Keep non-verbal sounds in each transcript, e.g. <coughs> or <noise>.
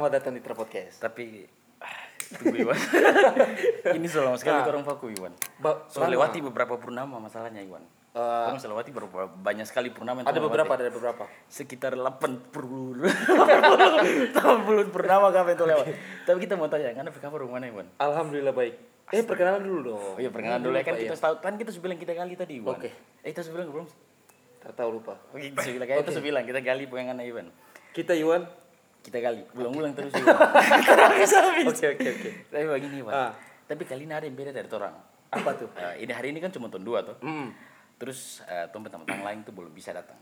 Selamat datang di Terpodcast. Tapi ah, tunggu Iwan. <laughs> Ini sudah lama sekali Nah. orang vaku Iwan. Ba- lama. lewati beberapa purnama masalahnya Iwan. Eh, Kamu sudah lewati beberapa banyak sekali purnama. ada beberapa, ada beberapa. Sekitar 80 80 purnama kamu itu lewat. Tapi kita mau tanya, kan kabar rumah mana Iwan? Alhamdulillah baik. Eh perkenalan dulu dong. Oh iya, perkenalan dulu ya kan Lupa, kita iya. tahu kan kita sudah bilang kita gali tadi Iwan. Oke. Eh kita sudah bilang belum? Tak tahu lupa. Oh, sudah kayak kita sudah bilang kita gali pengen Iwan. Kita Iwan. Kita gali, ulang-ulang terus <laughs> habis. Oke oke oke. Tapi begini Iwan. Ah. Tapi kali ini ada yang beda dari orang. Apa tuh? Eh, ini hari ini kan cuma tahun dua tuh. Hmm. Terus uh, teman-teman lain tuh belum bisa datang.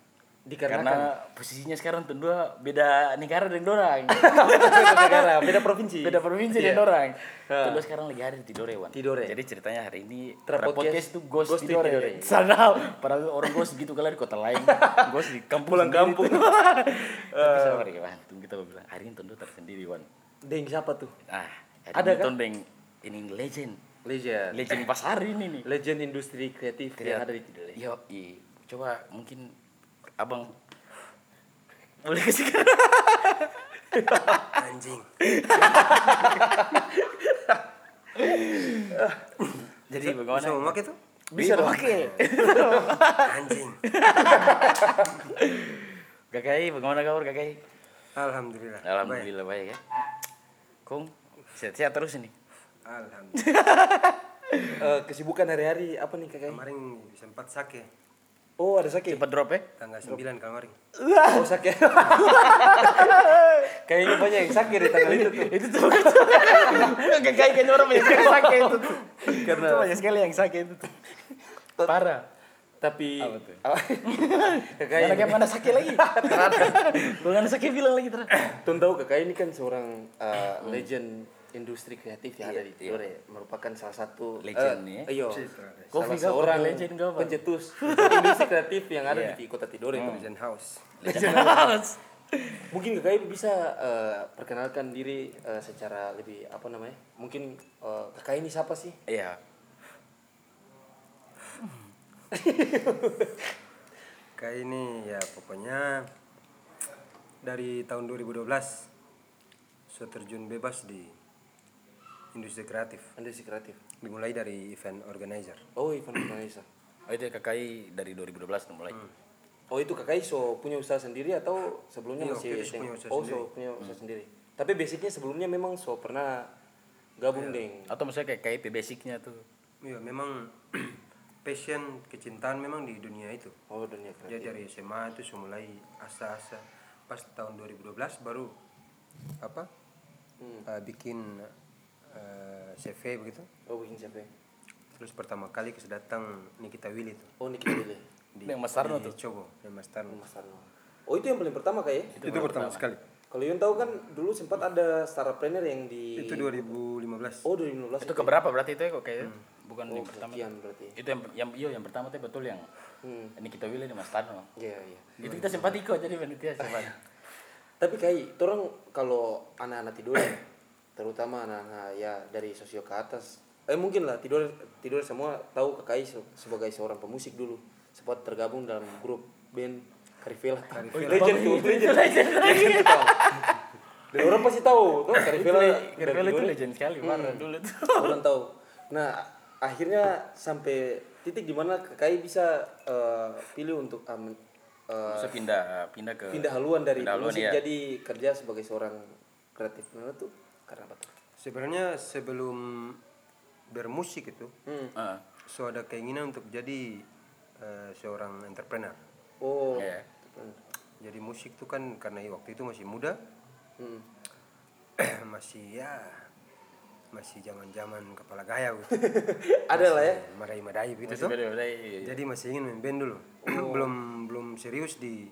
Dikarenakan Karena posisinya sekarang dua beda negara dengan dorang. beda <laughs> negara, beda provinsi. beda provinsi Iya. dengan. Ah. Tahun dua sekarang lagi ada di Tidore, Wan. Tidore. Jadi ceritanya hari ini Trapodcast itu ghost, ghost di Tidore. Tidore. Sadar, padahal orang ghost gitu kalau di kota lain. <laughs> ghost di kampung Pulang kampung. tuh. <laughs> Tapi sabar ya, Wan. Tunggu kita bilang hari ini dua tersendiri, Wan. Deng siapa tuh? Ah, hari Ada kan? deng ini legend. Legend. Legend pasar ini nih. Legend industri kreatif yang ada di Tidore. Yo, i. Coba mungkin abang boleh kasih anjing Jadi bagaimana? bisa memakai tuh Bisa dong. pakai. anjing Kakai, bagaimana kabar Kakai? alhamdulillah Alhamdulillah baik, ya. Kong sehat-sehat terus ini. Alhamdulillah Eh, kesibukan hari-hari apa nih kakak? kemarin sempat sakit Oh ada sakit. Cepat drop ya. tanggal 9 kemarin Oh sakit. <laughs> Kayaknya banyak yang sakit di tanggal itu tuh. itu tuh. Kayaknya orang banyak sekali sakit itu tuh. Karena Itu banyak sekali yang sakit itu tuh. Parah. tapi Apa tuh? <laughs> kayak mana sakit lagi? Bukan sakit bilang lagi terus. Tuh tahu kakak ini kan seorang uh, legend industri kreatif yang ada di Tidore merupakan salah satu Legend eh, nih ya? Iya. Kopi salah seorang legend pencetus industri kreatif yang ada Iya. di kota Tidore itu. Legend House Mungkin kakak bisa eh, perkenalkan diri eh, secara lebih apa namanya? Mungkin eh, kakak ini siapa sih? Iya. kayak ini ya pokoknya dari tahun 2012 sudah terjun bebas di industri kreatif Industri kreatif. dimulai dari event organizer Oh, Ivan <clears throat> Indonesia. Oh itu Kakai dari 2012 tuh mulai. Oh itu kakak so punya usaha sendiri atau sebelumnya Iya, masih deng- punya usaha Oh sendiri. so punya usaha sendiri. Tapi basicnya sebelumnya memang so pernah gabung deng. Atau maksudnya kayak KIP basicnya tuh. iya memang <clears throat> passion kecintaan memang di dunia itu Oh dunia kreatif. jadi dari SMA itu sudah mulai asa-asa pas tahun 2012 baru apa Hmm. eh, bikin eh, CV begitu Oh bikin siapa? terus pertama kali kes datang Nikita Willy tuh Oh Niki Wile. di, Yang Mas Tarno di tuh. Cobo yang Mas Tarno Mas Tarno. Oh itu yang paling pertama kayak? ya? itu, pertama sekali Kalau Yun tahu kan dulu sempat ada startuppreneur yang di itu 2015 Oh 2015. Itu keberapa berarti itu ya kok kayaknya? Bukan Oh yang pertama. sekian berarti. Itu yang yang iya yang pertama tuh betul yang Hmm. ini kita wilih Mas Tarno. Iya iya. Itu kita sempat ikut jadi panitia sempat. <laughs> Tapi kayak orang kalau anak-anak tidur terutama anak-anak ya dari sosio ke atas. Eh mungkin lah tidur tidur semua tahu KKI se- sebagai seorang pemusik dulu. Sempat tergabung dalam grup band Karifela legend tuh legend. Legend dan orang pasti tahu tuh Karifela Kerpel itu legend sekali parah dulu tuh. orang tahu. Nah akhirnya sampai titik di mana KKI bisa eh, pilih untuk men- eh, Bisa pindah pindah ke pindah haluan dari pindah haluan, musik iya. jadi kerja sebagai seorang kreatif. Nah, tuh karena apa tuh? sebenarnya sebelum bermusik itu Hmm. Ah, so ada keinginan untuk jadi eh, seorang entrepreneur Oh. iya. jadi musik itu kan karena waktu itu masih muda Hmm. <clears throat> masih ya masih zaman zaman kepala gaya gitu <laughs> Ada lah ya. marahi marahi gitu Masih tuh beda iya. jadi masih ingin main band dulu <clears throat> belum belum serius di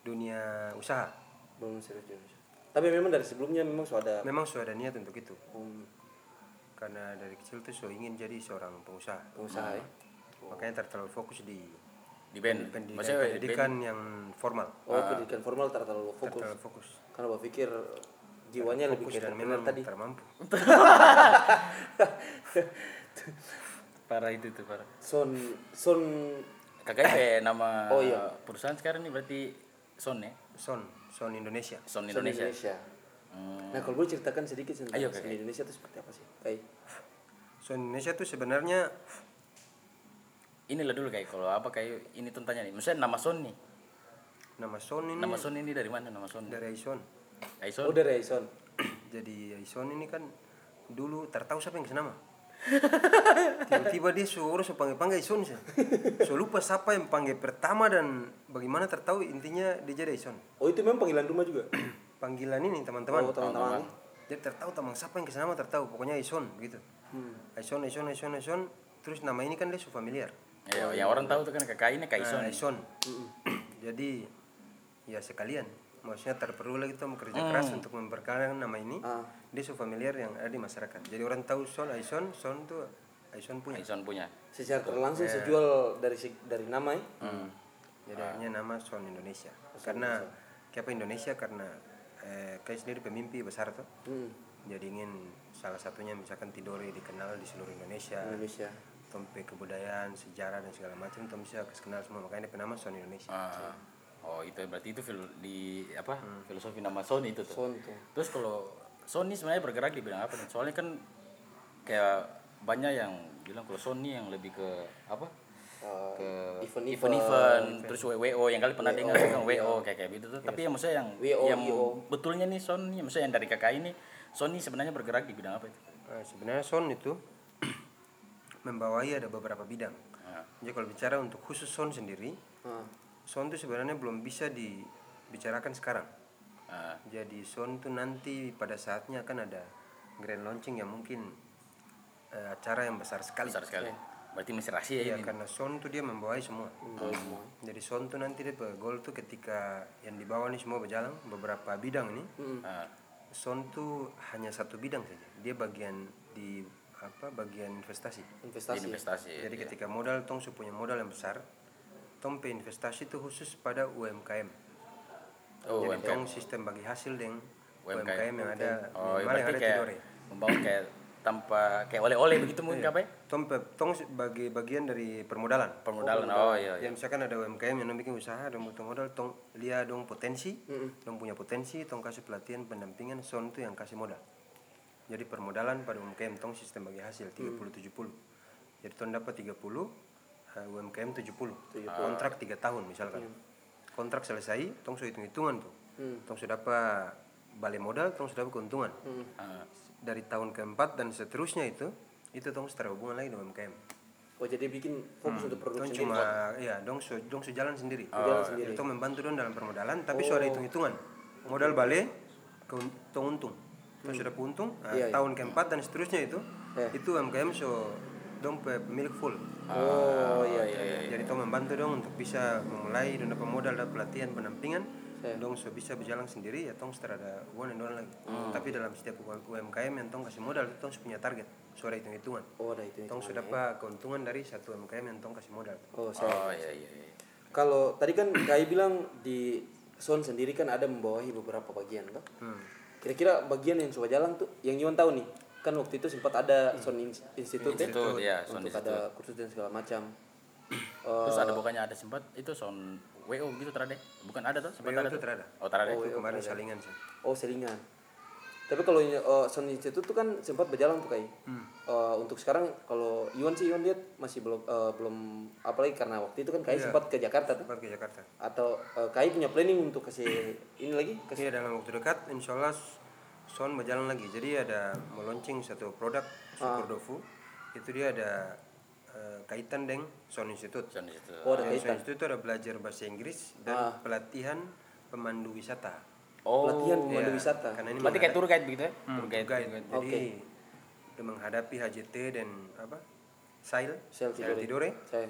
dunia usaha Belum serius juga. Tapi memang dari sebelumnya memang sudah ada memang sudah ada niat untuk itu um, karena dari kecil tuh so ingin jadi seorang pengusaha pengusaha ya. makanya tak terlalu fokus di di band. pendidikan, Maksudnya di band. pendidikan yang formal Oh, pendidikan formal terlalu fokus. terlalu fokus Karena berpikir jiwanya lebih fokus ke dan memang tadi. termampu <laughs> Parah itu tuh parah. Son son kakak nama Oh, iya. perusahaan sekarang ini berarti Son ya Son Son Indonesia Son Son Indonesia, Indonesia. Hmm. Nah, kalau boleh ceritakan sedikit tentang Ayo, Son Kak. Indonesia itu seperti apa sih? Kayak Son Indonesia tuh sebenarnya inilah dulu kayak kalau apa kayak ini tentanya nih misalnya nama Son nih nama Son ini nama Son ini dari mana nama Son dari Aison Aison Oh, dari Aison. jadi Aison ini kan dulu tak tahu siapa yang kasih nama tiba-tiba dia suruh so panggil panggil Aison sih so lupa siapa yang panggil pertama dan bagaimana tertahu intinya dia jadi Aison Oh, itu memang panggilan rumah juga. <clears throat> panggilan ini teman-teman. Oh, teman-teman. jadi tertahu teman siapa yang nama tertahu pokoknya Aison gitu. Hmm. Aison Aison Aison Aison terus nama ini kan dia so familiar. Ya, yang orang tahu tuh kan kakak ini kak Aison Nah, Aison. <clears throat> Jadi ya sekalian maksudnya tak perlu lagi kita bekerja keras untuk memperkenalkan nama ini. Ah. Dia so familiar yang ada di masyarakat. Jadi orang tahu Son Aison, Son tuh Aison punya. Aison punya Secara terlangsung sejual dari si- dari nama ya. Jadi akhirnya nama Son Indonesia. Karena kenapa Indonesia karena eh, kayak sendiri pemimpi besar tuh. Hmm. Jadi ingin salah satunya misalkan Tidore dikenal di seluruh Indonesia. Indonesia. Tompe kebudayaan, sejarah dan segala macam Tom bisa kenal semua makanya dia penama Son Indonesia. Ah. Oh itu berarti itu fil di apa filosofi nama Son itu tuh Son tuh. terus kalau Sony sebenarnya bergerak di bidang apa soalnya kan kayak banyak yang bilang kalau Sony yang lebih ke apa Uh, ke event-event. event-event terus WO yang kali pernah dengar kan WO kayak kayak gitu tuh tapi yang maksudnya yang WO, yang IO. betulnya nih Sony maksudnya yang dari kakak ini Sony sebenarnya bergerak di bidang apa itu Nah, sebenarnya Son itu <clears throat> membawai ada beberapa bidang. Ah. Jadi kalau bicara untuk khusus Son sendiri, Ah. Son itu sebenarnya belum bisa dibicarakan sekarang. Ah, Jadi Son itu nanti pada saatnya akan ada grand launching yang mungkin eh, acara yang besar sekali. besar sekali berarti masih rahasia Iya, ini karena Son itu dia membawai semua. Membawa semua. Jadi Son itu nanti dia goal tuh ketika yang dibawa nih semua berjalan beberapa bidang ini. Hmm. Ah, Son tuh hanya satu bidang saja. Dia bagian di apa? Bagian investasi. Investasi. investasi Jadi ketika modal tong punya modal yang besar, tong pe investasi itu khusus pada UMKM. oh Jadi UMKM tong sistem bagi hasil dengan UMKM. UMKM, yang ada oh minimal yang ada kayak Tidore. membawa kayak tanpa kayak oleh-oleh begitu mungkin apa ya Tong pe, tong bagi bagian dari permodalan. permodalan oh iya Ya iya misalkan ada UMKM yang bikin usaha dan butuh modal, tong lihat dong potensi, tong punya potensi, tong kasih pelatihan pendampingan, son itu yang kasih modal. Jadi permodalan pada UMKM tong sistem bagi hasil 30 70. Jadi tong dapat 30, eh, UMKM 70. Kontrak 3 tahun misalkan. Kontrak selesai, tong sudah hitung-hitungan tuh. Tong sudah dapat balik modal, tong sudah dapat keuntungan. Ah, Dari tahun keempat dan seterusnya itu, itu tong secara hubungan lagi dengan UMKM. Oh, jadi bikin fokus untuk Dong produksi cuma ya dong su, dong su jalan sendiri. Jalan sendiri. Itu membantu dong dalam permodalan tapi sudah hitung hitungan. Modal balik keun- tong untung. Terus sudah untung nah, Iya, iya. tahun keempat dan seterusnya itu Eh. itu UMKM so dong pe- pemilik full. Oh, iya iya. iya Jadi tong membantu dong untuk bisa memulai dan dapat modal dapat pelatihan pendampingan. Iya. Dong so bisa berjalan sendiri ya tong setelah ada hubungan dan lagi. Tapi dalam setiap UMKM yang tong kasih modal tong punya target. Suara hitung hitungan. Oh, ada itu. Tong sudah dapat keuntungan dari satu UMKM yang tong kasih modal. Oh, saya. oh iya iya iya. Kalau tadi kan Kai bilang di Son sendiri kan ada membawahi beberapa bagian toh. Hmm. Kira-kira bagian yang coba jalan tuh yang Iwan tahu nih. Kan waktu itu sempat ada Son In- Institute ya. Institut, iya, Son untuk Institute. ada kursus dan segala macam. <clears throat> Terus ada bukannya ada sempat itu sound WO gitu terada? Bukan ada tuh sempat WO ada itu tuh? terada. Oh terada. Itu kemarin salingan sih. Oh, selingan. Tapi kalau uh, Son Institute tuh kan sempat berjalan tuh Kai. Hmm. Eh, untuk sekarang kalau Iwan sih Iwan lihat masih belum eh, belum apalagi karena waktu itu kan Kai Iya. sempat ke Jakarta tuh. Sempat ke Jakarta. Atau eh, Kai punya planning untuk kasih ini lagi kasih Iya dalam waktu dekat insya Allah Son berjalan lagi. Jadi ada mau launching satu produk Super Dofu. Itu dia ada eh, kaitan dengan Son Institute. Sound itu. Oh, ada kaitan. Institute itu ada belajar bahasa Inggris dan pelatihan pemandu wisata. Oh. pelatihan pemandu Iya, wisata. Karena ini Berarti kayak tour guide begitu ya? Hmm, Tour guide. guide. guide. Jadi dia menghadapi HJT dan apa? Sail, Sail Sail Tidore. Tidore. Saya.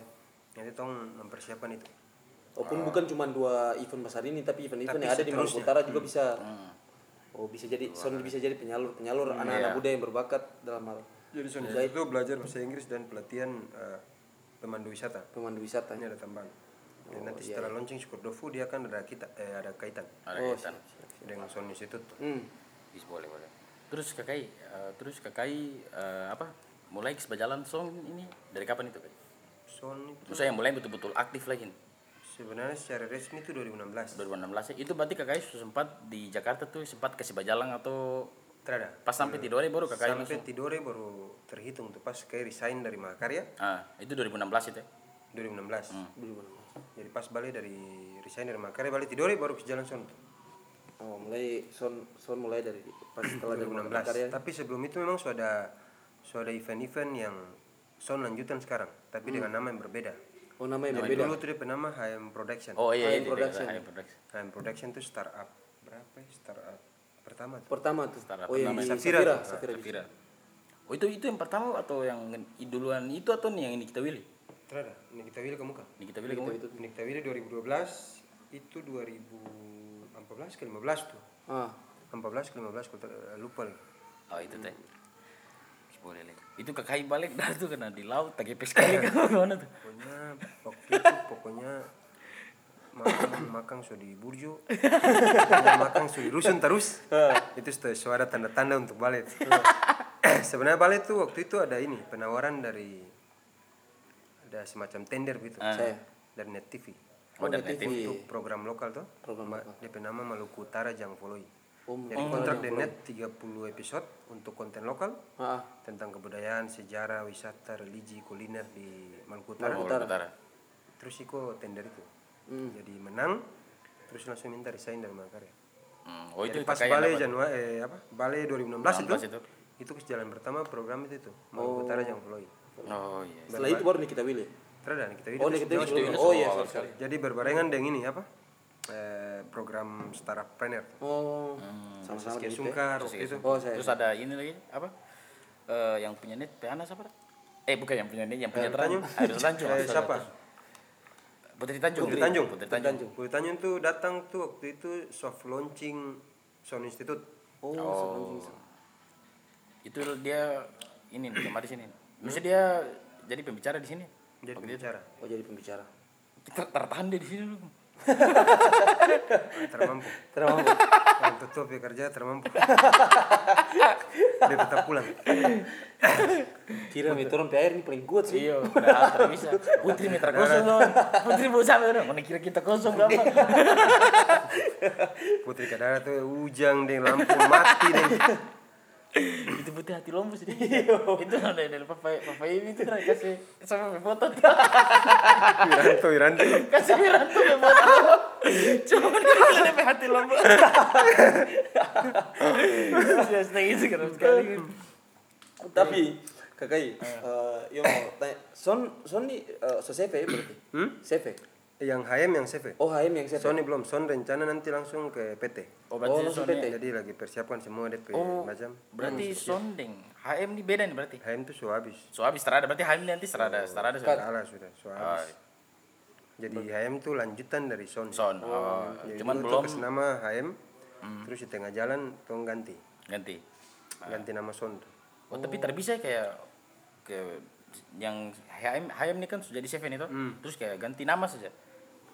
Nanti tong mempersiapkan itu. Walaupun bukan cuma dua event besar ini tapi event-event yang ada di Maluku. Utara juga bisa. Oh, bisa jadi Son bisa jadi penyalur penyalur anak-anak Iya. muda yang berbakat dalam hal Jadi Son itu belajar bahasa Inggris dan pelatihan eh, pemandu wisata. pemandu wisata. Ini ada tambahan. Dan nanti iya, setelah launching Skurdofu dia akan ada kita eh, ada kaitan Ada Oh, kaitan. dengan Son Institute. Hmm. Bisa boleh boleh. Terus kakai, eh, terus kakai eh, apa? Mulai berjalan song ini dari kapan itu? Kai? Son itu Maksudnya yang mulai betul-betul aktif lagi nih. Sebenarnya secara resmi itu 2016 2016 ya. Itu berarti kakak sempat di Jakarta tuh sempat kasih bajalang atau Terada. pas sampai Tidore baru kakak Sampai langsung. Tidore baru terhitung tuh pas kayak resign dari Mahakarya Ah, itu 2016 itu. ya? 2016. Hmm. Jadi pas balik dari resign dari Mahakarya balik Tidore baru ke jalan Son. Oh, mulai son son mulai dari pas setelah dari 2016. karya. Tapi sebelum itu memang sudah sudah event-event yang Son lanjutan sekarang, tapi dengan nama yang berbeda. Oh, namanya berbeda. dulu tuh dia penama HM Production. Oh iya, HM Production. HM Production. HM Production tuh startup berapa ya? Startup pertama tuh. Pertama tuh. Startup Oh, yang pertama. di Safira Safira. Safira. Safira. Oh itu itu yang pertama atau yang duluan itu atau nih yang ini kita pilih? Terada, ini kita pilih ke muka. Ini kita pilih kamu. Ini kita pilih 2012 itu 2014 ke 15 tuh. Ah, 14 ke 15 aku ter- lupa. Oh itu teh. Boleh lagi. Itu kakak balik <laughs> dah tuh kena di laut tagi sekali ke mana <laughs> tuh? Pokoknya waktu itu pokoknya makan makan sudah di burjo, makan sudah di rusun terus. itu sudah suara tanda-tanda untuk balik. <coughs> Sebenarnya balik tuh waktu itu ada ini penawaran dari ada semacam tender gitu saya. dari Net TV Oh, Net net TV. untuk program lokal tuh. Program Ma- DP nama Maluku Utara Jang Foloi. Oh, Jadi kontrak dengan Net 30 episode untuk konten lokal ah, tentang kebudayaan, sejarah, wisata, religi, kuliner di Maluku Utara. Oh, Utara. Terus Iko tender itu. Hmm. Jadi menang, terus langsung minta resign dari Mahakarya. Hmm, Oh itu Jadi pas yang dapat. Januari eh apa? Bale 2016 itu. 16 itu. Itu ke jalan pertama program itu tuh. Maluku Utara Jang Foloi. Oh iya. setelah itu baru nih kita pilih. Terada kita Oh, itu nih kita jauh pilih. sebelum- Oh iya, sorry, sorry. Jadi berbarengan dengan ini apa? Eh, program startupreneur. Oh, Hmm. Kayak gitu. ya. Sungkar itu. Oh, saya. Terus ada ini lagi apa? Eh yang punya net Peana siapa? Eh bukan yang punya net, yang punya Eh. Tanjung. Ada Tanjung. Eh, maksudnya. siapa? Putri Tanjung. Putri Tanjung. Putri Tanjung. Putri Tanjung tuh datang tuh waktu itu soft launching Sound Institute. Oh, Oh. Itu dia ini kemarin di sini. Bisa dia jadi pembicara di sini. Jadi pembicara. oh jadi pembicara. Kita tertahan deh di sini lu. Termampu. Terima Yang tutup ya kerja termampu. Dia tetap pulang. Kira itu orang PR ini paling kuat sih. Iya, bisa. Putri meter kosong. Putri mau sampai orang. Mana kira kita kosong kawan. Putri Kadara tuh ujang deh lampu mati deh. Itu putih hati lomba <laughs> sih. itu ada dari papa papa ini tuh kan kasih sama foto. Wiranto, Wiranto. kasih Wiranto ke foto. Cuma kan dia hati lomba. Sudah setengah itu kan sekali. Tapi kakak, eh yang mau tanya, Son Son di eh, so CV ya berarti? Hmm? CV. Yang HM yang CV. Oh HM yang CV. Sony belum, Son rencana nanti langsung ke PT. Oh Oh, berarti langsung Sony. PT. Jadi lagi persiapkan semua DP Oh, macam. berarti sondeng. HM ini beda nih berarti. HM tuh sudah habis. So habis terada berarti HM nanti serada serada sudah. Salah sudah, sudah Oh, habis. Jadi HM tuh lanjutan dari Son. Son. Oh, Jadi cuman belum kasih nama HM, terus di tengah jalan tong ganti, ganti. ganti nama Son tuh. Oh, tapi tak bisa kayak kayak yang HM HM ini kan sudah di CV itu, terus kayak ganti nama saja.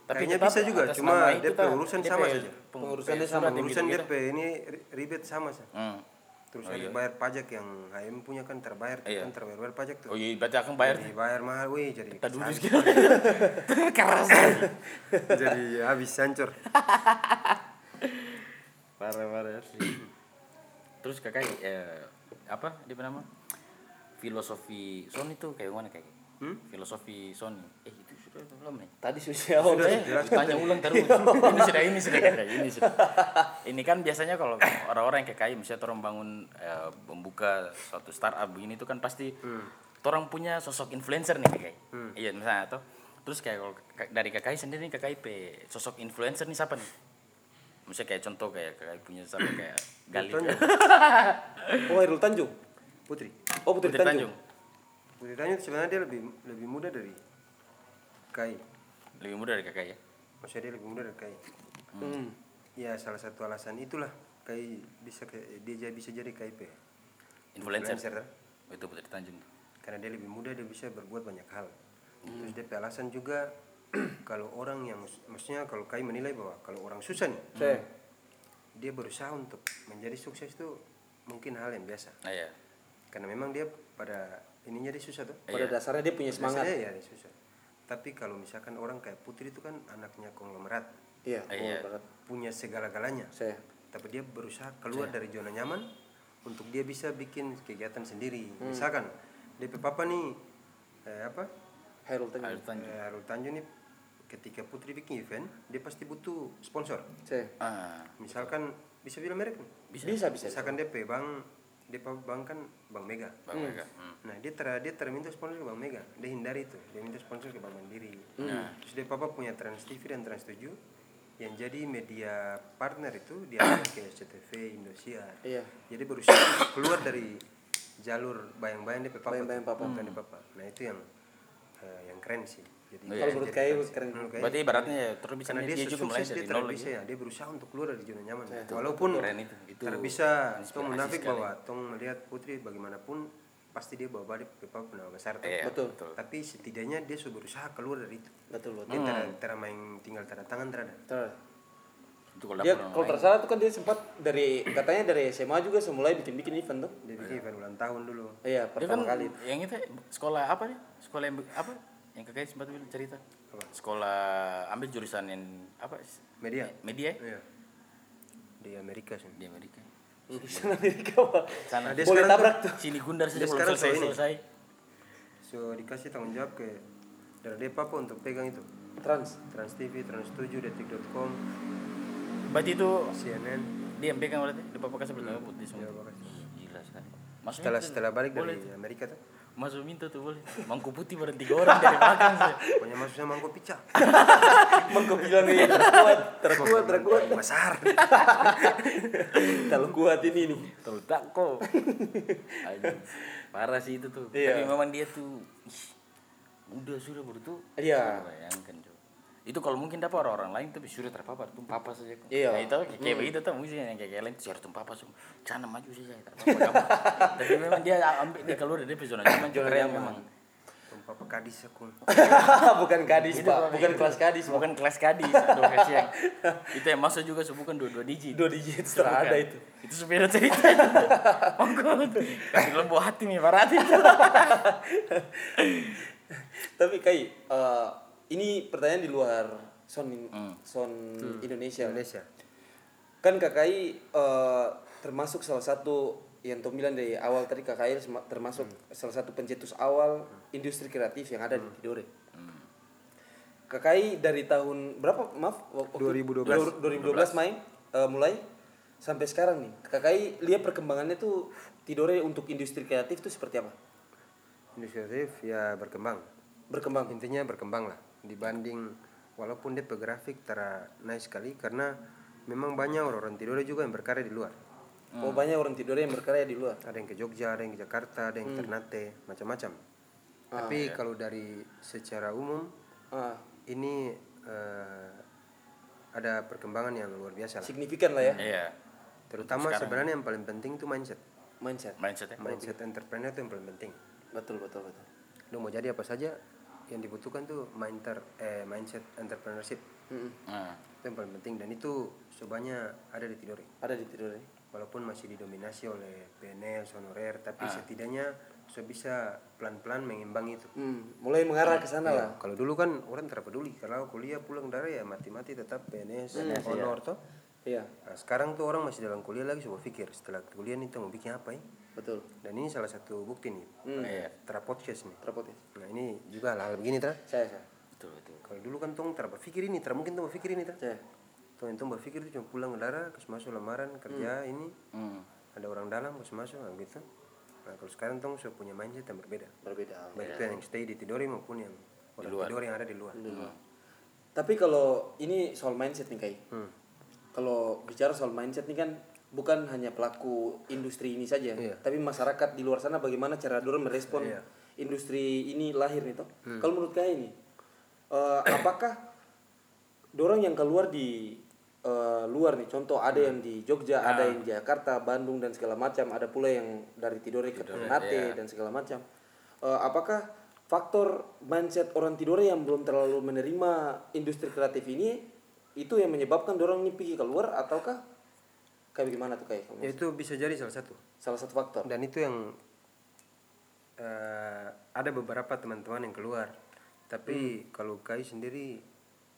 Kayaknya tetap bisa juga, cuma DP urusan DP sama saja. Pengurusannya DP sama, Urusan. DP ini ri- ribet sama sih. Hmm. Terus lagi bayar pajak yang HM punya kan terbayar, tuh, Iya. kan terbayar pajak tuh. Oh iya, berarti akan bayar. Jadi bayar mahal, wih jadi Kita dulu. <laughs> Keras. jadi habis hancur. <laughs> Parah parah. Terus kakak eh, apa dia nama? Filosofi Sony itu kayak mana kayak? Hmm? Filosofi Sony. Eh belum nih? Tadi sudah oh, Sudah, tanya ulang terus. <laughs> ini sudah ini sudah ini sudah. Ini kan biasanya kalau orang-orang yang kayak kayak misalnya orang bangun eh, membuka suatu startup begini itu kan pasti orang punya sosok influencer nih kakak. Iya misalnya atau terus kayak kalau dari kakak sendiri nih kakak pe sosok influencer nih siapa nih? Misalnya kayak contoh kayak kakak punya siapa kayak Gali. Tanjung. <laughs> Oh Hairul Tanjung. Putri. Oh Putri, Putri Tanjung. Tanjung. Putri Tanjung sebenarnya dia lebih lebih muda dari Kai. Lebih muda dari kakak ya. Maksudnya dia lebih muda dari Kai. Hmm. Ya salah satu alasan itulah Kai bisa ke, dia jadi bisa jadi KIP. Influencer. Influencer, kan? Itu Putri Tanjung. Karena dia lebih muda dia bisa berbuat banyak hal. Terus dia punya alasan juga <clears throat> kalau orang yang maksudnya kalau Kai menilai bahwa kalau orang susah nih Saya. dia berusaha untuk menjadi sukses itu mungkin hal yang biasa. Nah ya. Karena memang dia pada ininya dia susah tuh. Pada Iya. dasarnya dia punya semangat. Biasanya ya dia susah. Tapi kalau misalkan orang kayak Putri itu kan anaknya konglomerat Iya, Iya. oh, banget. punya segala-galanya Saya. tapi dia berusaha keluar dari zona nyaman untuk dia bisa bikin kegiatan sendiri misalkan DP papa nih eh, apa Hairul Tanjung. Eh, Arul Tanjung nih ketika Putri bikin event dia pasti butuh sponsor Saya. Ah, misalkan bisa bilang merek bisa. Bisa, bisa. misalkan DP bang DP bang kan Bang Mega Bang Mega. Hmm. Nah dia ter dia ter minta sponsor ke Bang Mega, dia hindari itu, dia minta sponsor ke Bang Mandiri. Nah. Terus dia papa punya Trans TV dan Trans 7 yang jadi media partner itu dia ada <coughs> kayak CTV, Indosiar. Iya. Jadi berusaha <coughs> keluar dari jalur bayang-bayang dia papa. Bayang-bayang papa. dia papa. Nah itu yang eh, yang keren sih. Jadi Iya. Kalau menurut Kai keren sih. keren. Menurut Kai, Berarti ibaratnya ya, terus bisa karena dia, dia, juga mulai dari dia nol bisa ya dia berusaha untuk keluar dari zona nyaman walaupun Keren itu. Itu tidak bisa inspirasi tong munafik sekali. bahwa tong melihat putri bagaimanapun pasti dia bawa balik ke Papua penama besar. Iya, Betul. tapi setidaknya dia sudah berusaha keluar dari itu Betul, betul. dia tidak tidak main tinggal tanda tangan tidak ada Terus. Itu kalau Dia orang kalau tersalah tuh kan dia sempat dari katanya dari SMA juga semulai bikin-bikin event tuh. dia bikin event ulang tahun dulu Iya, Dia kan pertama kali. yang itu sekolah apa nih? Sekolah yang apa? Yang kakak sempat bilang cerita. Apa? Sekolah ambil jurusan yang apa? media Media ya? iya di Amerika sih di Amerika. <laughs> Lulusan Amerika, Pak. Sana Nah, dia Boleh sekarang tabrak tuh- sini Gundar saja belum sekarang selesai ini. selesai. so dikasih tanggung jawab ke dari papa untuk pegang itu Trans. Trans TV, Trans 7, Detik.com, Berarti itu CNN. dia yang pegang berarti di kasih bertanggung jawab di semua. Ya, makasih. Gila sekali. Mas Setelah setelah balik boleh dari. Amerika tuh, Masuk minta tuh boleh. Mangku putih berhenti tiga orang dari belakang sih. pokoknya maksudnya mangkok pica. Emang <laughs> kau bilang nih terkuat, terkuat, terkuat. Besar. Kalau kuat ini nih. Tahu tak kok. Parah sih itu tuh. Iya. Tapi memang dia tuh udah sudah baru tuh. Iya. Bayangkan coba. Itu kalau mungkin dapat orang-orang lain tapi sudah terpapar tuh papa saja kok. Iya. Nah, itu kayak, kayak begitu tuh mungkin yang kayak kayak lain sudah tuh papa semua. Cana maju saja terpapar kamu. <laughs> tapi memang dia ambil dia keluar dari zona nyaman Zona nyaman. memang. Papa kadis aku. <laughs> bukan gadis, Itu, Pak. Bukan kelas gadis, Pak. Bukan kelas kadis, aduh kasihan. Itu yang masuk juga bukan dua-dua digit. Dua digit Itu bukan. ada itu. Itu sepeda cerita. <laughs> Monggo. Kasih lembu hati nih berarti. Tapi Kai, eh, ini pertanyaan di luar son Hmm. son Indonesia. Indonesia. Kan KKI eh, termasuk salah satu yang Tom bilang dari awal tadi KKI termasuk salah satu pencetus awal industri kreatif yang ada di Tidore. KKI dari tahun berapa? Maaf, waktu- 2012. 2012 main eh, mulai sampai sekarang nih. KKI lihat perkembangannya tuh Tidore untuk industri kreatif itu seperti apa? Industri kreatif ya berkembang. Berkembang. Intinya berkembang lah dibanding walaupun dia grafik tera naik sekali karena memang banyak orang-orang Tidore juga yang berkarya di luar. Oh banyak orang Tidore yang berkarya di luar. Ada yang ke Jogja, ada yang ke Jakarta, ada yang ke Ternate, macam-macam. Tapi kalau dari secara umum Ah, ini eh, ada perkembangan yang luar biasa lah. signifikan lah ya Iya. Terutama sebenarnya yang paling penting itu mindset. mindset. Mindsetnya. Mindset entrepreneur itu yang paling penting. Betul betul betul. Lu mau jadi apa saja yang dibutuhkan tuh mindset eh mindset entrepreneurship. Nah, Itu yang paling penting dan itu sebanyak ada di Tidore. Ada di Tidore. Walaupun masih didominasi oleh PNS honorer tapi setidaknya sudah bisa pelan-pelan mengimbangi itu. Hmm, mulai mengarah ke sana lah. Ya, kalau dulu kan orang tidak peduli kalau kuliah pulang dari ya mati-mati tetap PNS, honor toh. Iya, Nah, sekarang tuh orang masih dalam kuliah lagi coba pikir setelah kuliah nih kita mau bikin apa ya? Betul. Dan ini salah satu bukti nih. Hmm. podcast nih. Terapot ya. Nah ini juga hal begini tra. Saya, saya. Betul betul. Kalau dulu kan tong berpikir ini, tra mungkin tong berpikir ini tra. Saya. Tong yang tong berpikir itu cuma pulang ke darah, kes masuk lamaran kerja ini, Hmm. ada orang dalam kes masuk nah, gitu. Nah kalau sekarang tong sudah punya mindset yang berbeda. Berbeda. Baik itu yang stay di Tidore maupun yang orang Tidore yang ada di luar. Tapi kalau ini soal mindset nih Kai. Hmm. Kalau bicara soal mindset nih kan bukan hanya pelaku industri ini saja, Iya. tapi masyarakat di luar sana bagaimana cara dorong merespon Iya. industri ini lahir nih toh. Hmm. Kalau menurut Kai ini eh, apakah dorong yang keluar di eh, luar nih contoh ada yang di Jogja, ada yang di Jakarta, Bandung dan segala macam, ada pula yang dari Tidore ke Ternate dan segala macam. Eh, apakah faktor mindset orang Tidore yang belum terlalu menerima industri kreatif ini itu yang menyebabkan dorong ini pergi keluar ataukah kayak bagaimana tuh kayak Ya itu bisa jadi salah satu. salah satu faktor. Dan itu yang eh, ada beberapa teman-teman yang keluar. Tapi kalau kai sendiri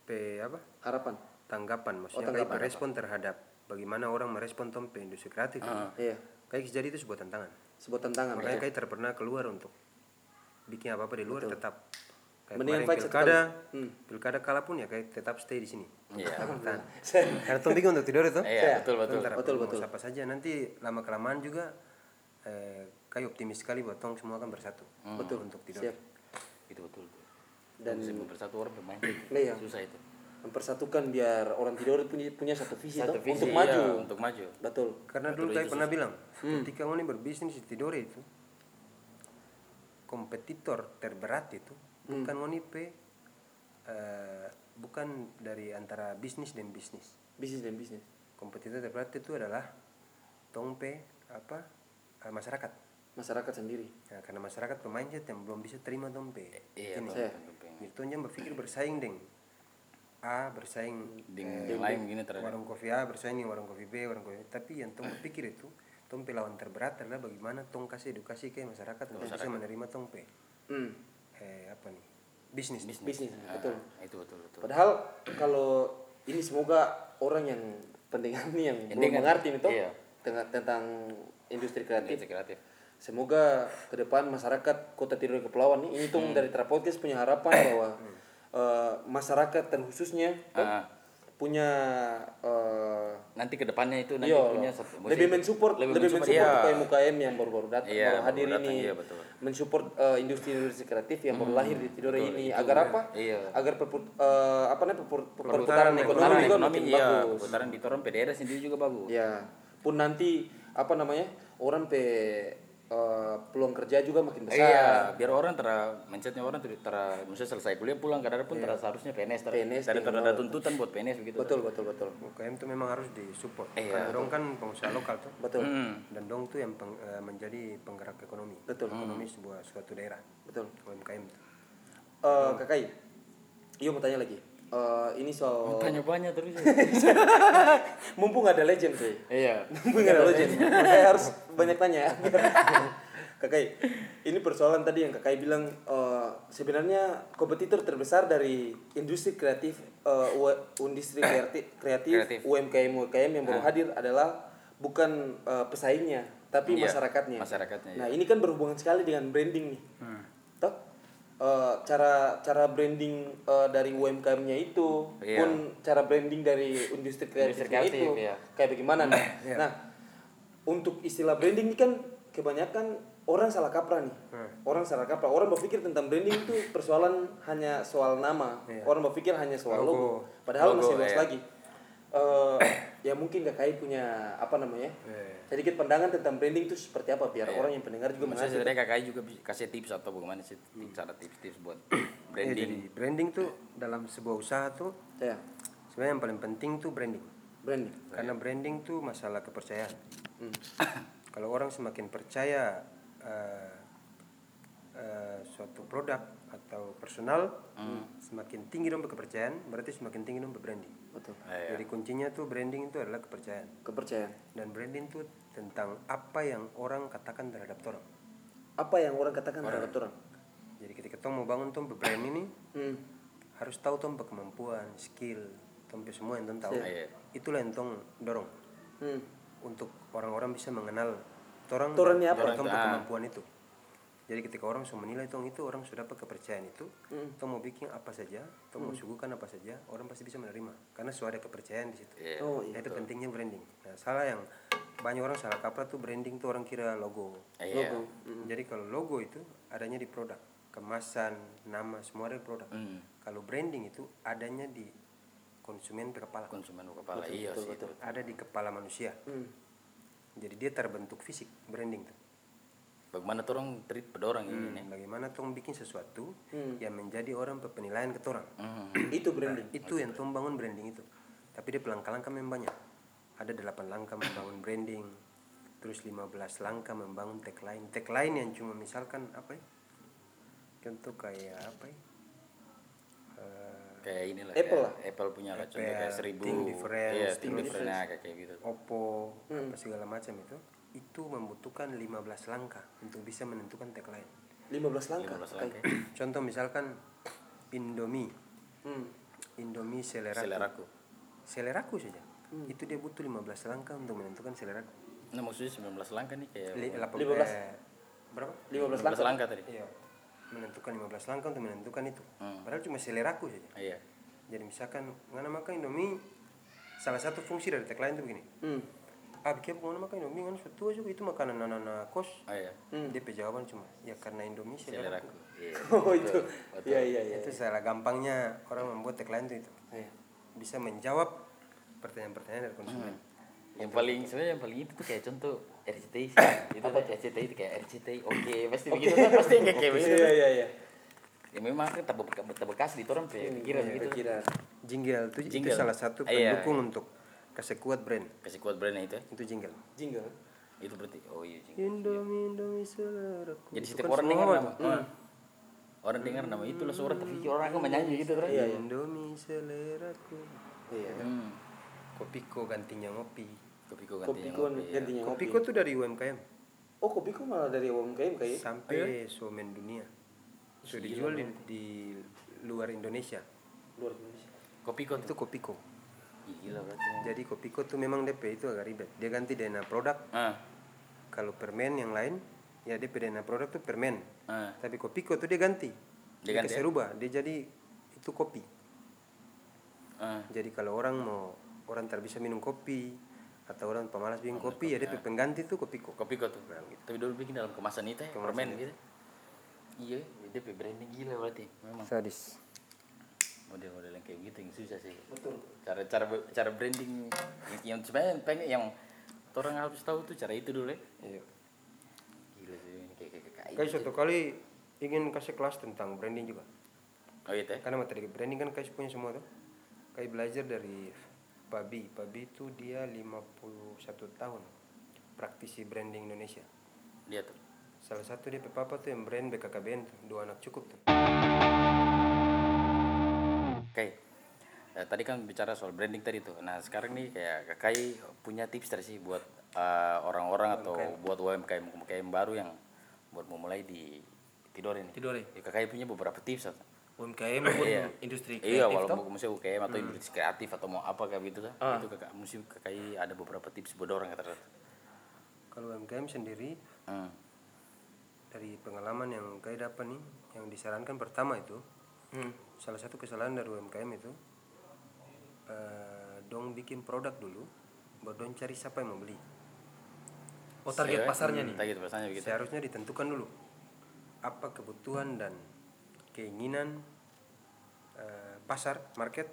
pe apa? Harapan? Tanggapan maksudnya tanggapan. kai respon terhadap bagaimana orang merespon tom pe industri kreatif. Iya. Kai jadi itu sebuah tantangan. Sebuah tantangan makanya kai terpernah keluar untuk bikin apa apa di luar tetap kayak Mendingan fight satu pilkada Hmm. pilkada kalah pun ya kayak tetap stay di sini Iya. <laughs> Tahan. <laughs> karena bikin untuk tidur itu Iya, betul betul. Ntar Betul, betul. siapa saja nanti lama kelamaan juga eh, kai optimis sekali bahwa tong semua akan bersatu betul untuk tidur siap Itu betul tuh. Dan- Dan bersatu orang pemain. <clears throat> Iya. Susah itu. mempersatukan biar orang tidur punya punya satu visi, Satu toh, visi, untuk iya, maju untuk maju. betul Karena dulu kayak pernah bilang, ketika ngoni berbisnis di Tidore itu, kompetitor terberat itu bukan ngoni pe, eh, bukan dari antara bisnis dan bisnis. bisnis dan bisnis Kompetitor terberat itu adalah tongpe apa eh, masyarakat. masyarakat sendiri Nah, karena masyarakat pemindset yang belum bisa terima tongpe. Iya, Ini. jangan berpikir bersaing deng A bersaing Dengan eh, yang lain begini terhadap. warung kopi A bersaing dengan warung kopi B, warung kopi tapi yang tong berpikir itu tong lawan terberat adalah bagaimana tong kasih edukasi ke masyarakat untuk bisa menerima tong pe hmm. Eh apa nih bisnis bisnis betul Ah, itu betul betul. padahal kalau ini semoga orang yang pendengar <laughs> ini yang belum Pendengar, mengerti itu iya. tentang, tentang industri kreatif Industri kreatif. Semoga ke depan masyarakat Kota Tidur Kepulauan ini, ini tuh Hmm. dari Trapodcast punya harapan <coughs> bahwa eh, masyarakat terkhususnya toh, Ah. Punya eh, Nanti ke depannya itu nanti iya, punya satu lebih mensupport lebih, mensupport iya. UKM UKM yang baru-baru datang Iya, baru hadir baru datang, ini. iya, betul. mensupport eh, industri-industri kreatif yang baru lahir di Tidore betul, ini. itu agar apa? Iya. agar perput, eh, apa namanya perput- perputaran ekonomi. Perputaran juga ekonomi makin iya, bagus. Perputaran di Toron PDR sendiri juga bagus. ya pun nanti apa namanya orang pe eh, peluang kerja juga makin besar. Iya, biar orang tera mindsetnya orang tera, tera misalnya selesai kuliah pulang kadang pun tera seharusnya PNS tera, PNS, tera, tera ada tuntutan buat PNS begitu. betul betul betul. UKM itu memang harus disupport. Iya. karena dong kan pengusaha lokal tuh. Betul. Hmm. dan dong tuh yang peng- eh, menjadi penggerak ekonomi. Betul. ekonomi sebuah suatu daerah. Betul. UMKM tuh. Eh kakai Iyo mau tanya lagi Eh, ini soal Tanya banyak terus. ya. <laughs> mumpung ada legend cuy iya. <laughs> mumpung ada legend makanya <laughs> harus banyak tanya kakai ini persoalan tadi yang kakai bilang eh, sebenarnya kompetitor terbesar dari industri kreatif eh, U- industri <coughs> kreatif kreatif, Kreatif. UMKM UMKM yang baru hadir adalah bukan eh, pesaingnya tapi Iya, masyarakatnya masyarakatnya, nah ini kan berhubungan sekali dengan branding nih toh eh, cara cara branding eh, dari UMKM-nya itu Iya. pun cara branding dari industri kreatifnya kreatif, itu iya. kayak bagaimana nih <clears throat> nah untuk istilah branding ini kan kebanyakan orang salah kaprah nih. Orang salah kaprah. Orang berpikir tentang branding itu persoalan hanya soal nama. Orang berpikir hanya soal logo, padahal Logo, masih luas iya. lagi Eh, ya mungkin KKI punya apa namanya sedikit pandangan tentang branding itu seperti apa biar orang yang pendengar juga Maksudnya mengerti. sebenarnya kakak juga bisa kasih tips atau bagaimana sih cara tips-tips buat Ya, branding. jadi branding. tuh dalam sebuah usaha tuh ya. sebenarnya yang paling penting tuh branding. Branding. Karena branding tuh masalah kepercayaan. Kalau orang semakin percaya eh, eh, suatu produk atau personal semakin tinggi dong kepercayaan berarti semakin tinggi dong branding betul Iya. jadi kuncinya tuh branding itu adalah kepercayaan kepercayaan dan branding tuh tentang apa yang orang katakan terhadap orang apa yang orang katakan terhadap orang jadi ketika tong mau bangun tong brand ini hmm. harus tahu tong kemampuan skill tong pe semua yang tahu Iya. itulah yang tong dorong Hmm. untuk orang-orang bisa mengenal ini dan apa? pe Ah. kemampuan itu jadi ketika orang sudah menilai tong itu orang sudah dapat kepercayaan itu tong mau bikin apa saja tong mau suguhkan apa saja orang pasti bisa menerima. Karena sudah ada kepercayaan di situ. Iya. oh Nah, iya. Itu pentingnya branding. Nah salah yang banyak orang salah kaprah tuh branding tuh orang kira logo. Iya. logo. Jadi kalau logo itu adanya di produk kemasan nama semua ada di produk. Hmm. kalau branding itu adanya di konsumen kepala Konsumen kepala iya sih. itu. ada di kepala manusia. Hmm. jadi dia terbentuk fisik branding tuh Bagaimana tuh orang treat pedorang ini? bagaimana tong bikin sesuatu Hmm. yang menjadi orang pe penilaian ke orang. Hmm. <clears throat> itu branding. Itu yang tong bangun branding itu. Tapi dia pelangkah-langkah memang banyak. Ada delapan langkah membangun branding terus 15 langkah membangun tagline. Tagline yang cuma misalkan apa ya? Contoh kayak apa ya? Eh, Kayak inilah Apple kayak lah. Apple punya lah contoh Apple, kayak seribu. Think difference, iya think think difference nah, kayak kayak gitu. Oppo apa segala macam itu itu membutuhkan 15 langkah untuk bisa menentukan tagline. 15 langkah? 15 Kayak- langkah. <clears throat> Contoh misalkan Indomie. Hmm. Indomie seleraku seleraku. Seleraku saja. Itu dia butuh 15 langkah untuk menentukan seleraku. Nah maksudnya 19 langkah nih kayak Li- lapan- 15. eh, berapa? 15 15 langkah. langkah tadi. Iya. Menentukan 15 langkah untuk menentukan itu. Hmm. padahal cuma seleraku saja. Iya. Jadi misalkan ngana makan Indomie salah satu fungsi dari tagline itu begini. Hmm. Ah bikin ngana makan Indomie ngana sudah tua juga itu makanan anak-anak kos. Oh iya. Dia pe jawaban cuma ya karena Indomie seleraku seleraku iya <laughs> Oh itu. Iya iya iya. itu salah gampangnya orang membuat tagline itu itu. Iya. bisa menjawab pertanyaan-pertanyaan dari konsumen. Yang paling sebenarnya yang paling itu tuh kayak contoh RCTI sih. <laughs> itu kan RCTI itu kayak RCTI oke pasti begitu kan? Pasti yang kayak <laughs> kayak begitu Iya iya iya. ya memang kan terbekas terbekas di orang pe pikiran gitu. Kira. jingle itu, itu Jingle. salah satu Iya, pendukung untuk kasih kuat brand kasih kuat brandnya itu ya. itu jingle Jingle. itu berarti oh iya jing. Indomie Indomie seleraku jadi setiap kan orang dengar nama ah. orang dengar nama itu langsung orang terpikir orang akan menyanyi gitu terus Iya, iya. Indomie seleraku Iya. hmm. Kopiko gantinya ngopi kopiko Kopi gantinya kon ngopi ya. gantinya ngopi. Kopiko tuh dari UMKM Oh kopi kok malah dari UMKM kayak. sampai somen dunia sudah dijual di, di luar Indonesia Luar Indonesia. kopiko itu tuh Kopiko gila berarti. Jadi Kopiko tuh memang DP itu agak ribet. Dia ganti dana produk. Ah. Kalau permen yang lain ya dia dana produk tuh permen. Ah. Tapi Kopiko tuh dia ganti. Dia dia ganti ya? rubah. Dia jadi itu kopi. Ah. Jadi kalau orang mau orang tak bisa minum kopi atau orang pemalas bikin kopi ya dia pengganti tuh Kopiko kopiko tuh. Tapi dulu bikin dalam kemasan itu ya permen gitu. Iya dia pe branding gila berarti. Memang. Sadis model-model yang kayak gitu yang susah sih. Betul. Cara cara cara branding yang, sebenarnya yang pengen yang orang harus tahu tuh cara itu dulu ya. Iya. gila sih ini kayak kayak kayak kayak suatu kali ingin kasih kelas tentang branding juga. Oh gitu ya karena materi branding kan kayak punya semua tuh. Kayak belajar dari Pabi Pabi itu dia 51 tahun praktisi branding Indonesia. Dia tuh? Salah satu dia papa tuh yang brand BKKBN tuh. Dua anak cukup tuh oke Eh, tadi kan bicara soal branding tadi tuh. Nah sekarang nih kayak kakai punya tips dari sih buat eh, orang-orang atau buat UMKM UMKM baru yang buat memulai di Tidore ini Tidore. ya, kakai punya beberapa tips atau UMKM maupun Iya. industri iya kreatif toh? walaupun misalnya UKM atau industri kreatif atau mau apa kayak gitu tuh. Itu kakak mesti kakak ada beberapa tips buat orang kata kalau UMKM sendiri hmm. dari pengalaman yang kayak dapat nih yang disarankan pertama itu Hmm. salah satu kesalahan dari UMKM itu eh, dong bikin produk dulu baru dong cari siapa yang mau beli Oh target pasarnya hmm, nih. target pasarnya begitu seharusnya ditentukan dulu apa kebutuhan dan keinginan eh, pasar market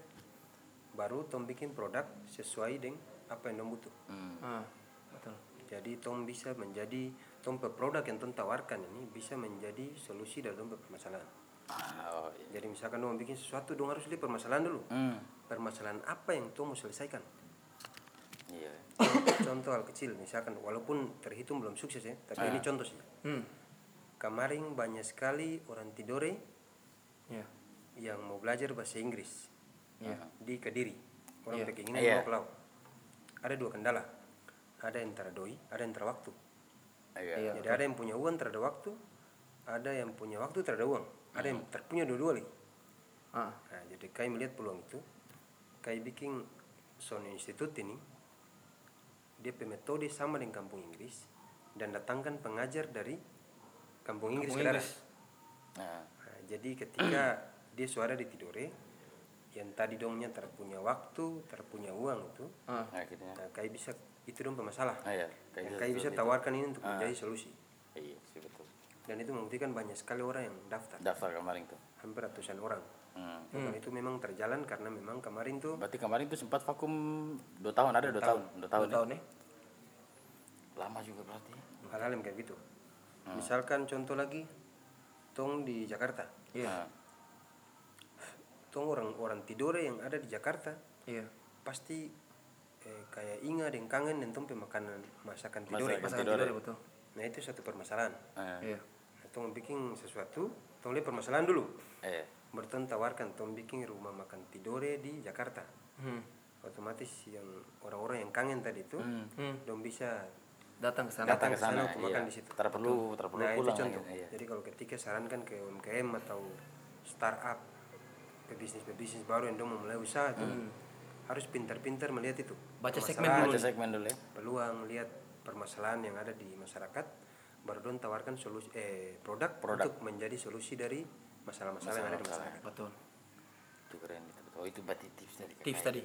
baru tong bikin produk sesuai dengan apa yang dong butuh hmm. Ah, betul. jadi tong bisa menjadi tong pe produk yang tong tawarkan ini bisa menjadi solusi dari tong pe permasalahan Ah, oh, iya. jadi misalkan dong bikin sesuatu dong harus lihat permasalahan dulu Hmm. permasalahan apa yang tong mau selesaikan iya contoh hal kecil misalkan walaupun terhitung belum sukses ya tapi ini contoh sih Hmm. kemarin banyak sekali orang Tidore Ya. yang mau belajar bahasa Inggris Iya. di Kediri orang Iya. berkeinginan Iya. mau ke laut ada dua kendala ada yang teradoi ada yang terwaktu iya Iya. jadi ada yang punya uang terada waktu ada yang punya waktu terada uang ada yang terpunya dua-dua lagi Ah. nah, jadi kai melihat peluang itu kai bikin Sony Institute ini dia metode sama dengan kampung Inggris dan datangkan pengajar dari kampung Inggris Kampung. Inggris. nah, Nah, jadi ketika <clears throat> dia suara di Tidore yang tadi dongnya terpunya waktu terpunya uang itu Ah. nah gitu ya nah, kai bisa itu dong pemasalah ah, iya kayak kai gitu, bisa gitu. tawarkan ini untuk Ah. menjadi solusi iya dan itu membuktikan banyak sekali orang yang daftar daftar kemarin tuh hampir ratusan orang hmm. Dan itu memang terjalan karena memang kemarin tuh berarti kemarin tuh sempat vakum dua tahun ada dua tahun dua tahun, Dua ya? tahun nih. lama juga berarti hal-hal yang kayak gitu misalkan contoh lagi tong di Jakarta Iya. Nah, tong orang orang Tidore yang ada di Jakarta Iya. pasti eh, kayak ingat dan kangen dan tong makanan masakan Tidore Masakan Tidore. Tidore betul. nah itu satu permasalahan nah, Iya. Tong bikin sesuatu tong lihat permasalahan dulu eh baru tong tawarkan tong bikin rumah makan Tidore di Jakarta Hmm. otomatis yang orang-orang yang kangen tadi itu Hmm. Hmm. dong bisa Datang ke sana. datang ke ke sana untuk iya. makan di situ. tak perlu tak perlu nah itu pulang contoh iya. jadi kalau ketika sarankan ke UMKM atau startup pebisnis-pebisnis baru yang dong mau mulai usaha tuh harus pintar-pintar melihat itu Baca segmen permasalahan, Baca segmen dulu ya. peluang lihat permasalahan yang ada di masyarakat baru dong tawarkan solusi eh produk, Produk. untuk menjadi solusi dari masalah-masalah yang ada di masyarakat Betul. Itu keren itu. Oh itu berarti tips dari Tips tadi.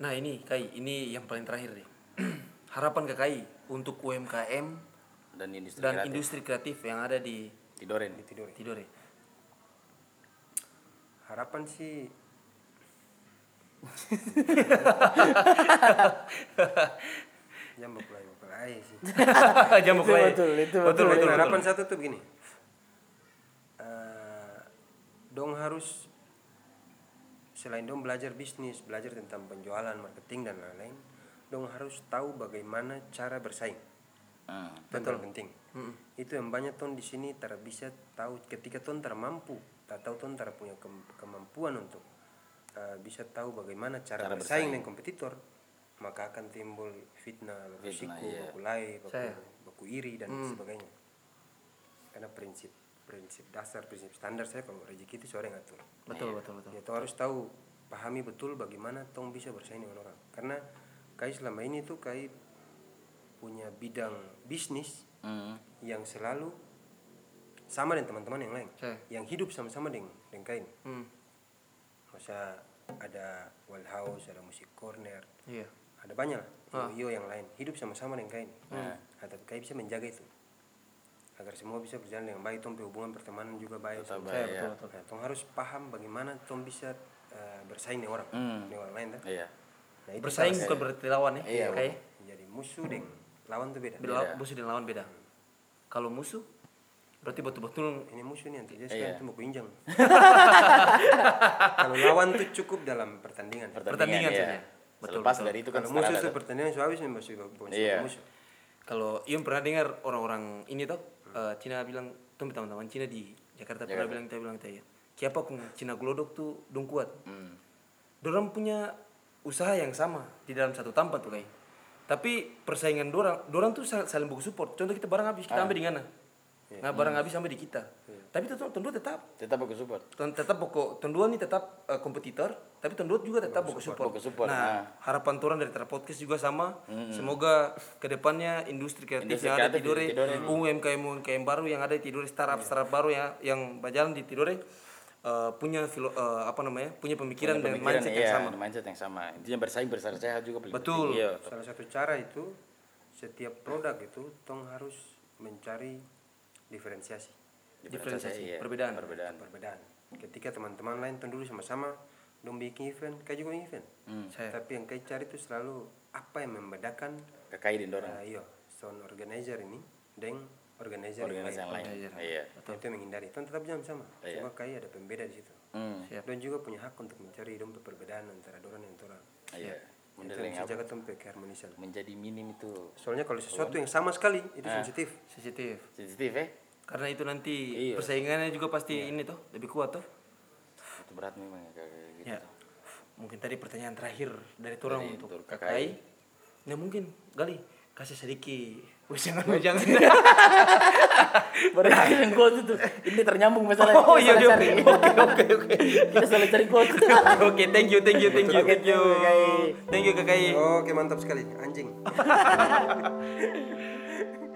Nah ini Kai, ini yang paling terakhir nih. <clears throat> Harapan KKI untuk UMKM Dan industri dan kreatif. industri kreatif yang ada di Tidoren. Tidore. Tidore. harapan sih <laughs> berpulai berpulai sih <laughs> Jangan Itu mulai. betul, itu betul, betul. betul, harapan betul. satu tuh begini Eh, dong harus selain dong belajar bisnis belajar tentang penjualan marketing dan lain-lain dong harus tahu bagaimana cara bersaing Hmm. betul penting itu yang banyak ton di sini tak bisa tahu ketika ton termampu tak tahu ton tak punya kem- kemampuan untuk uh, bisa tahu bagaimana cara, Cara bersaing bersaing. dengan kompetitor maka akan timbul fitnah baku Fitnah, siku iya. baku lai baku, Saya. baku iri dan sebagainya karena prinsip prinsip dasar prinsip standar saya kalau rezeki itu seorang yang atur Betul, betul, betul. ya tong harus tahu pahami betul bagaimana tong bisa bersaing dengan orang karena kai selama ini tuh kai punya bidang bisnis Hmm. yang selalu sama dengan teman-teman yang lain Saya. yang hidup sama-sama dengan dengan kain Hmm. masa ada wild house ada musik corner Iya. Ada banyak Ah. yo yang lain hidup sama-sama dengan kain nah, tapi kain bisa menjaga itu agar semua bisa berjalan dengan baik tong hubungan pertemanan juga baik Tetap baik, ya. betul, betul. Nah, tong harus paham bagaimana tong bisa eh, bersaing dengan orang Hmm. dengan orang lain kan? Iya. Nah, itu Bersaing bukan berarti lawan ya. Iya, Kai. jadi musuh dengan lawan tuh beda. Beda lawan- musuh dan lawan beda. Kalau musuh berarti betul-betul Ini musuh nih anti Iya. sekarang tuh mau kuinjang. <laughs> Kalau lawan tuh cukup dalam pertandingan. Pertandingan iya. saja. Betul, Selepas betul. dari itu kan Kalau musuh tuh pertandingan nih masih Iya. musuh. Kalau Ion pernah dengar orang-orang ini tuh eh, Cina bilang tuh teman-teman Cina di Jakarta pernah bilang kita bilang tanya siapa kung Cina glodok tuh dong kuat. Hmm. Dorang punya usaha yang sama di dalam satu tempat tuh kayak. Tapi persaingan dorang, dorang tuh sal- saling buku support. Contoh kita barang habis kita ambil di mana? Nah, barang habis sampai di kita. Tapi tetap tentu tetap Tetap aku support. Ten- tetap pokok tenduan ini tetap eh, kompetitor tapi tenduan juga tetap pokok support. Pokok support, Nah, nah. harapan turun dari Tera Podcast juga sama. Semoga ke depannya industri kreatif Industri yang ada di Tidore, UMKM UMKM baru yang ada di Tidore, startup startup baru ya yang berjalan di Tidore eh, punya filo, eh, apa namanya punya pemikiran dan Pemikiran, mindset iya, yang sama. Mindset yang sama. Intinya bersaing besar sehat juga Betul. penting. Iya. Salah satu cara itu setiap produk itu tong harus mencari diferensiasi, Diferensiasi, iya. perbedaan. Perbedaan. perbedaan. Ketika teman-teman lain dulu sama-sama dong bikin event, kayak juga event. Saya. Tapi yang kayak cari itu selalu apa yang membedakan KKI di dorong. uh, iya, sound organizer ini dengan organizer yang Organisasi yang lain. Organizer. Iya. Nah, itu yang menghindari. Tong tetap jangan sama. Iya. Cuma kayak ada pembeda di situ. Hmm. Dan juga punya hak untuk mencari dong perbedaan antara dorang dan orang. Iya. Itu yang bisa apa? jaga keharmonisan. Menjadi minim itu Soalnya kalau sesuatu yang sama sekali itu Ah. sensitif. Sensitif. sensitif ya. Karena itu nanti Iya. persaingannya juga pasti ini tuh lebih kuat tuh. Itu berat memang ya kayak gitu. Ya. Mungkin tadi pertanyaan terakhir dari Torang Dari untuk KKI. Nah mungkin Gali kasih sedikit wejangan wejangan. <laughs> Baru yang quote itu. Ini ternyambung masalahnya. oh iya Kita iya oke cari. oke oke. Kita salah cari quote. <laughs> Oke thank you thank you thank you thank you. Thank you KKI. Oke mantap sekali anjing. <laughs>